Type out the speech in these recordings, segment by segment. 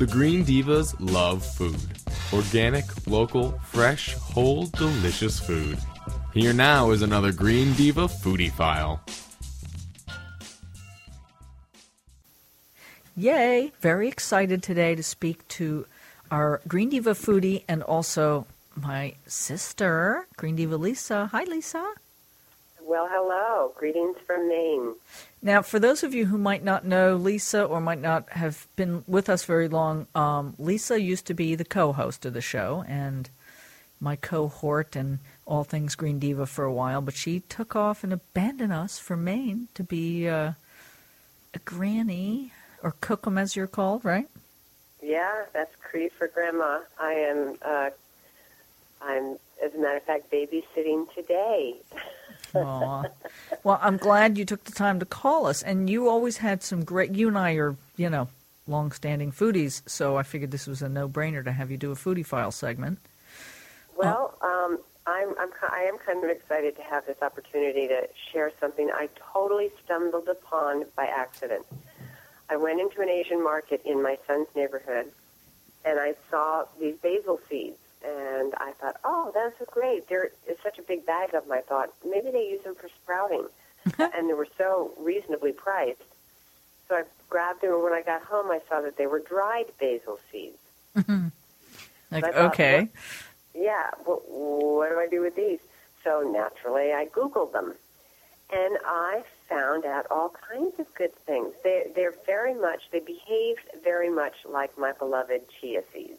The Green Divas love food. Organic, local, fresh, whole, delicious food. Here now is another Green Diva Foodie-Phile. Yay! Very excited today to speak to our Green Diva foodie and also my sister, Green Diva Lisa. Hi, Lisa. Well, hello. Greetings from Maine. Now, for those of you who might not know Lisa or might not have been with us very long, um, Lisa used to be the co host of the show and my cohort and all things Green Diva for a while, but she took off and abandoned us for Maine to be uh, a granny or kokum as you're called, right? Yeah, that's Cree for Grandma. I am, uh, I'm, as a matter of fact, babysitting today. Aw. Well, I'm glad you took the time to call us, and you always had some great. You and I are, you know, long-standing foodies, so I figured this was a no-brainer to have you do a Foodie-Phile segment. Well, um, I'm, I'm, I am kind of excited to have this opportunity to share something I totally stumbled upon by accident. I went into an Asian market in my son's neighborhood, and I saw these basil seeds, and I thought, oh, that's so great. There is such a big bag of them. I thought maybe they use them for sprouting, and they were so reasonably priced. So I grabbed them, and when I got home, I saw that they were dried basil seeds. Mm-hmm. Like, I thought, okay, yeah, what, what do I do with these? So naturally, I Googled them. And I found out all kinds of good things. They, they're very much, they behave very much like my beloved chia seeds.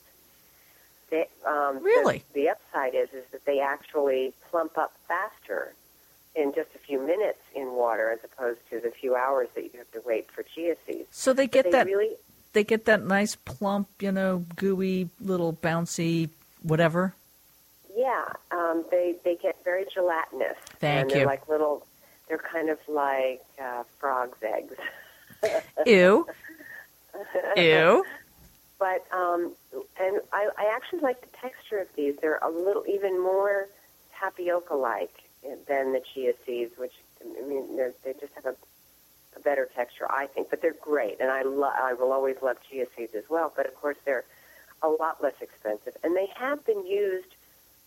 They, um, Really? The, the upside is, is that they actually plump up faster in just a few minutes in water as opposed to the few hours that you have to wait for chia seeds. so they get they that. really, They get that nice plump, you know, gooey, little bouncy, whatever. Yeah, um, they they get very gelatinous. Thank and they're you. like little. They're kind of like uh, frogs' eggs. Ew, ew. But um, and I, I actually like the texture of these. They're a little even more tapioca-like than the chia seeds, which I mean they're, just have a, a better texture, I think. But they're great, and I lo- I will always love chia seeds as well. But of course, they're a lot less expensive, and they have been used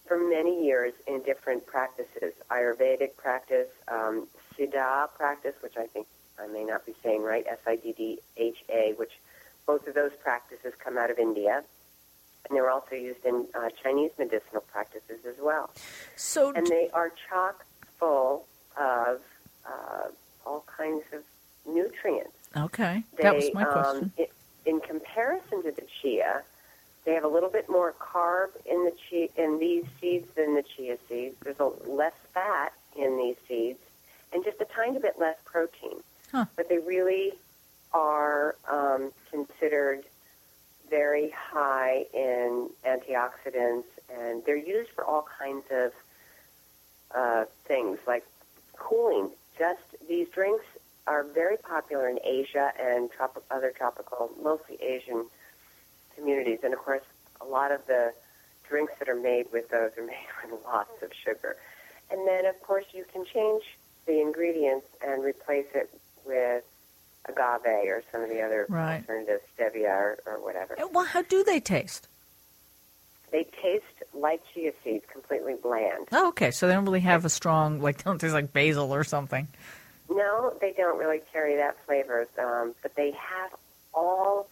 for many years in different practices. Ayurvedic practice, um, Siddha practice, which I think I may not be saying right, S-I-D-D-H-A, which both of those practices come out of India. And they're also used in uh, Chinese medicinal practices as well. So And they are chock full of uh, all kinds of nutrients. okay, They, that was my um, question. in comparison to the chia, they have a little bit more carb in the chia, in these seeds than the chia seeds. There's a less fat in these seeds, and just a tiny bit less protein. Huh. But they really are um, considered very high in antioxidants, and they're used for all kinds of uh, things like cooling. Just these drinks are very popular in Asia and trop- other tropical, mostly Asian communities. And of course, a lot of the drinks that are made with those are made with lots of sugar. And then, of course, you can change the ingredients and replace it with agave or some of the other Right. alternatives, stevia or, or whatever. Well, how do they taste? They taste like chia seeds, completely bland. Oh, okay, so they don't really have a strong, like, don't taste like basil or something. No, they don't really carry that flavor, um, but they have all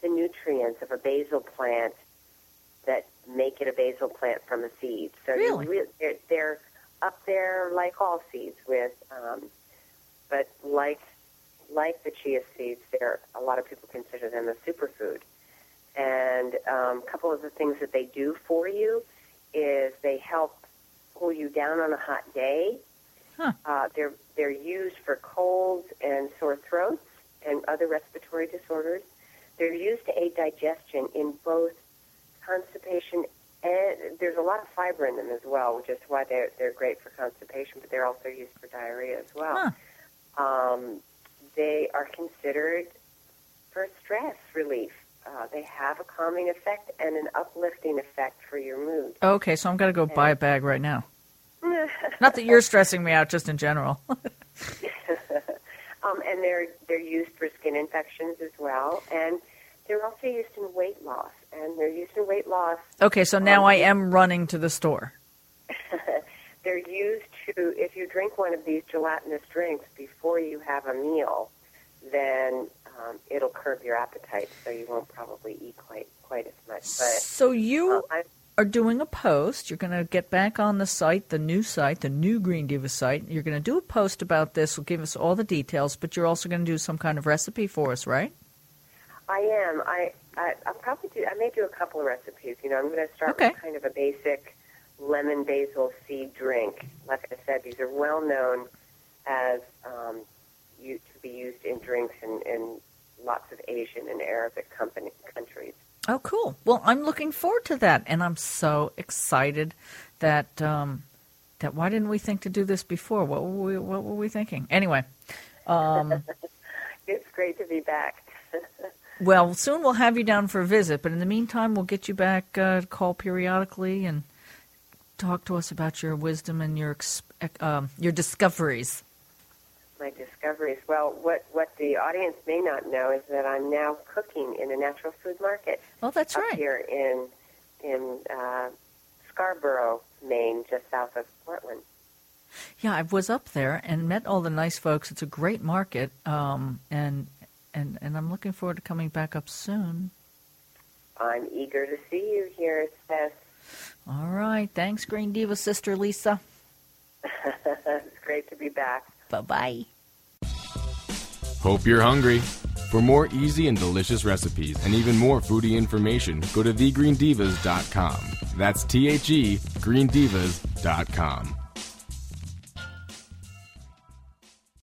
the nutrients of a basil plant that make it a basil plant from a seed. So Really? re- they're, they're up there like all seeds with, um, but like like the chia seeds, they're a lot of people consider them a superfood. And um, a couple of the things that they do for you is they help cool you down on a hot day. Huh. Uh, they're they're used for colds and sore throats and other respiratory disorders. They're used to aid digestion in both constipation and there's a lot of fiber in them as well, which is why they're they're great for constipation. But they're also used for diarrhea as well. Huh. Um, they are considered for stress relief. Uh, they have a calming effect and an uplifting effect for your mood. Okay, so I'm going to go buy a bag right now. Not that you're stressing me out, just in general. um, and they're they're used for skin infections as well. And they're also used in weight loss, and they're used in weight loss. Okay, so now Um, I am running to the store. they're used to if you drink one of these gelatinous drinks before you have a meal, then um, it'll curb your appetite, so you won't probably eat quite quite as much. But So you uh, are doing a post. You're going to get back on the site, the new site, the new Green Diva site. You're going to do a post about this. Will give us all the details, but you're also going to do some kind of recipe for us, right? I am. I, I I'll probably do. I may do a couple of recipes. You know, I'm going to start Okay. with kind of a basic lemon basil seed drink. Like I said, these are well known as um, you, to be used in drinks in, in lots of Asian and Arabic company, countries. Oh, cool. Well, I'm looking forward to that, and I'm so excited that um, that why didn't we think to do this before? What were we What were we thinking? Anyway, um, It's great to be back. well, soon we'll have you down for a visit, but in the meantime, we'll get you back. Uh, to call periodically and talk to us about your wisdom and your um, your discoveries. My discoveries. Well, what what the audience may not know is that I'm now cooking in a natural food market. Oh, that's up right. here in in uh, Scarborough, Maine, just south of Portland. Yeah, I was up there and met all the nice folks. It's a great market, um, and and and I'm looking forward to coming back up soon. I'm eager to see you here, Seth. All right. Thanks, Green Diva Sister Lisa. it's great to be back. Bye bye. Hope you're hungry. For more easy and delicious recipes and even more foodie information, go to thegreendivas.com. That's T H E greendivas.com.